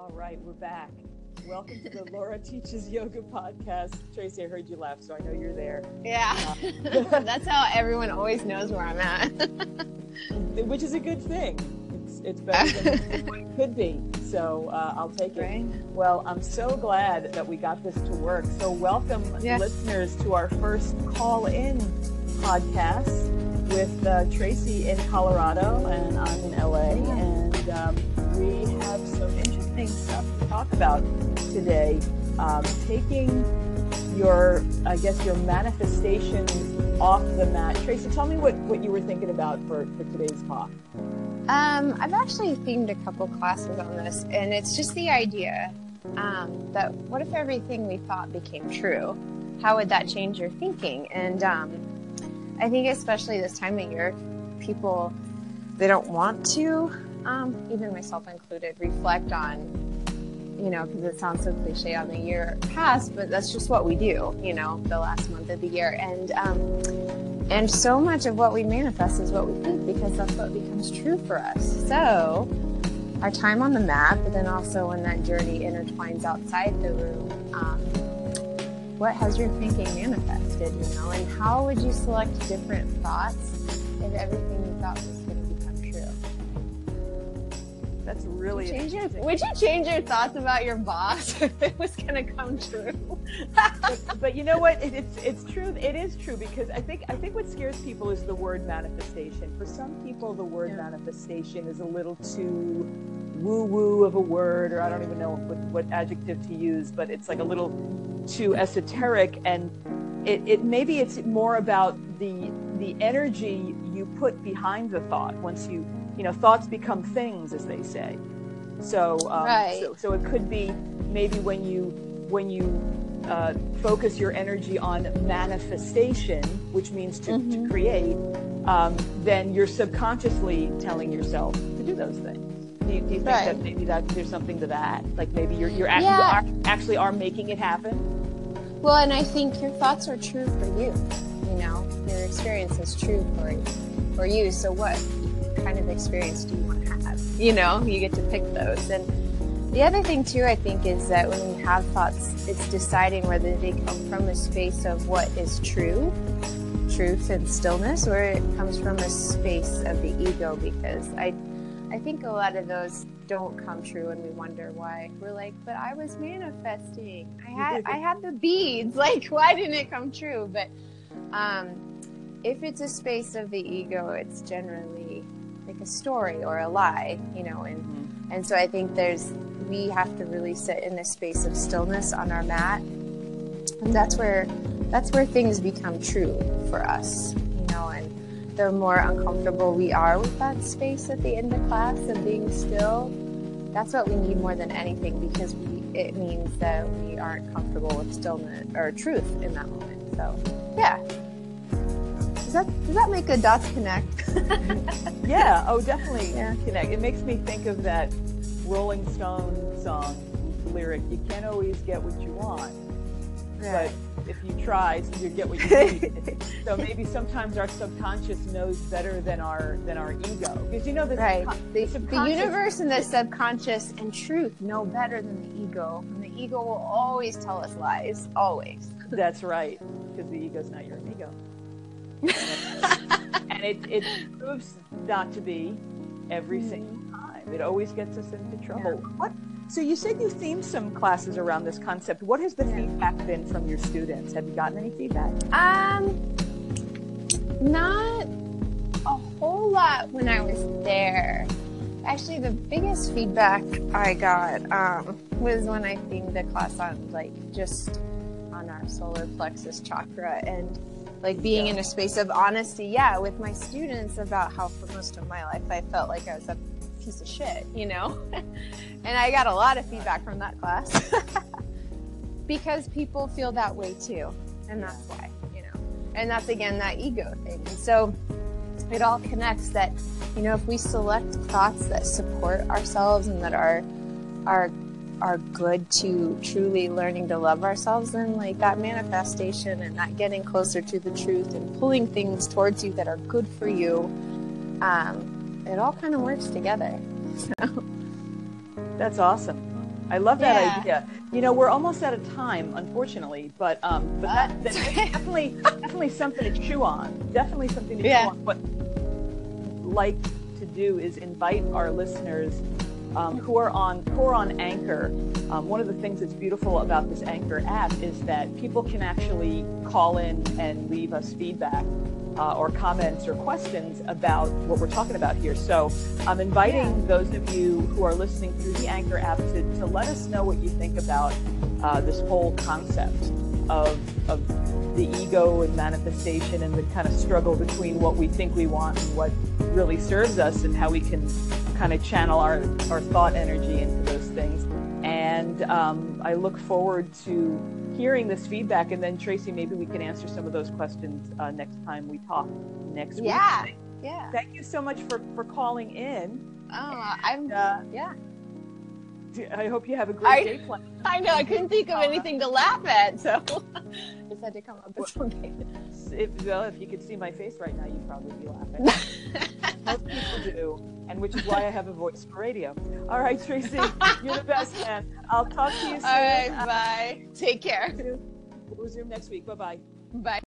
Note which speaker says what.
Speaker 1: All right, we're back. Welcome to the Laura Teaches Yoga podcast. Tracy, I heard you laugh, so I know you're there.
Speaker 2: Yeah. Uh, That's how everyone always knows where I'm at.
Speaker 1: which is a good thing. It's, it's better than it could be. So uh, I'll take it.
Speaker 2: Right.
Speaker 1: Well, I'm so glad that we got this to work. So, welcome,
Speaker 2: Yeah.
Speaker 1: listeners, to our first call in podcast with uh, Tracy in Colorado and I'm in LA. And um, we have some interesting stuff to talk about today. Um, taking your, I guess, your manifestations off the mat. Tracy, tell me what, what you were thinking about for, for today's talk.
Speaker 2: Um, I've actually themed a couple classes on this, and it's just the idea um, that what if everything we thought became true? How would that change your thinking? And um, I think, especially this time of year, people they don't want to, um, even myself included, reflect on, you know, because it sounds so cliche on the year past, but that's just what we do, you know, the last month of the year, and um, and so much of what we manifest is what we think because that's what becomes true for us. So, our time on the mat, but then also when that journey intertwines outside the room, um, what has your thinking manifested, you know, and how would you select different thoughts if everything you thought was
Speaker 1: That's really
Speaker 2: Change your,
Speaker 1: interesting.
Speaker 2: would you change your thoughts about your boss if it was going to come true?
Speaker 1: but, but you know what? It, it's it's true. It is true because I think I think what scares people is the word manifestation. For some people, the word
Speaker 2: Yeah.
Speaker 1: manifestation is a little too woo woo of a word, or I don't even know what, what adjective to use, but it's like a little too esoteric, and it, it maybe it's more about the the energy you put behind the thought. Once you you know thoughts become things, as they say. So um,
Speaker 2: Right.
Speaker 1: so, so it could be maybe when you when you uh, focus your energy on manifestation, which means to, to
Speaker 2: Mhm.
Speaker 1: create, um, then you're subconsciously telling yourself to do those things. Do you, do you think
Speaker 2: Right.
Speaker 1: that maybe that there's something to that? Like maybe you're you're act-
Speaker 2: Yeah.
Speaker 1: you are, actually are making it happen.
Speaker 2: Well, and I think your thoughts are true for you. You know, your experience is true for for you. So, what kind of experience do you want to have? You know, you get to pick those. And the other thing too, I think, is that when we have thoughts, it's deciding whether they come from a space of what is true, truth and stillness, or it comes from a space of the ego. Because I, I think a lot of those don't come true, and we wonder why. We're like, but I was manifesting. I had, I had the beads. Like, why didn't it come true? But um, if it's a space of the ego, it's generally like a story or a lie, you know. And mm-hmm. and so I think there's we have to really sit in a space of stillness on our mat, and that's where that's where things become true for us, you know. And the more uncomfortable we are with that space at the end of class and being still, that's what we need more than anything because we it means that we aren't comfortable with stillness or truth in that moment. So yeah. Does that does that make good dots connect?
Speaker 1: Yeah. Oh, definitely
Speaker 2: Yeah.
Speaker 1: connect. It makes me think of that Rolling Stone song lyric. You can't always get what you want, but if you try, you get what you need. so maybe sometimes our subconscious knows better than our than our ego, because you know the,
Speaker 2: Right.
Speaker 1: subcon-
Speaker 2: The, the
Speaker 1: subconscious-
Speaker 2: universe and the subconscious and truth know better than the ego. And the ego will always tell us lies. Always.
Speaker 1: That's right, because the ego's not your ego, and it it proves not to be every single time. It always gets us into trouble. What? So you said you themed some classes around this concept. What has the
Speaker 2: Yeah.
Speaker 1: feedback been from your students? Have you gotten any feedback?
Speaker 2: Um, not a whole lot when I was there. Actually, the biggest feedback I got um, was when I themed the class on like just on our solar plexus chakra and like being in a space of honesty, yeah, with my students about how for most of my life I felt like I was a piece of shit, you know? and I got a lot of feedback from that class because people feel that way too. And that's why, you know. And that's again that ego thing. And so it all connects that, you know, if we select thoughts that support ourselves and that are are are good to truly learning to love ourselves, then like that manifestation and that getting closer to the truth and pulling things towards you that are good for you, um, it all kind of works together. So,
Speaker 1: That's awesome. I love that
Speaker 2: Yeah.
Speaker 1: idea. You know, we're almost out of time, unfortunately, but um, but that, that's definitely definitely something to chew on. Definitely something to
Speaker 2: Yeah.
Speaker 1: chew on. What like to do is invite our listeners um, who are on who are on Anchor. Um, one of the things that's beautiful about this Anchor app is that people can actually call in and leave us feedback uh, or comments or questions about what we're talking about here. So I'm inviting those of you who are listening through the Anchor app to, to let us know what you think about uh, this whole concept of, of the ego and manifestation and the kind of struggle between what we think we want and what really serves us and how we can kind of channel our, our thought energy into those things. And um, I look forward to hearing this feedback. And then, Tracy, maybe we can answer some of those questions uh, next time we talk next
Speaker 2: Yeah.
Speaker 1: week.
Speaker 2: Yeah. Yeah.
Speaker 1: Thank you so much for, for calling in.
Speaker 2: Oh, I'm.
Speaker 1: Uh,
Speaker 2: Yeah.
Speaker 1: I hope you have a great
Speaker 2: I-
Speaker 1: day.
Speaker 2: I know. I couldn't think of anything to laugh at, so just had to come up with something.
Speaker 1: If, well, if you could see my face right now, you'd probably be laughing. Most people do, and which is why I have a voice for radio. All right, Tracy, you're the best, man. I'll talk to you soon.
Speaker 2: All right. Bye. Take care.
Speaker 1: We'll resume next week. Bye bye.
Speaker 2: Bye.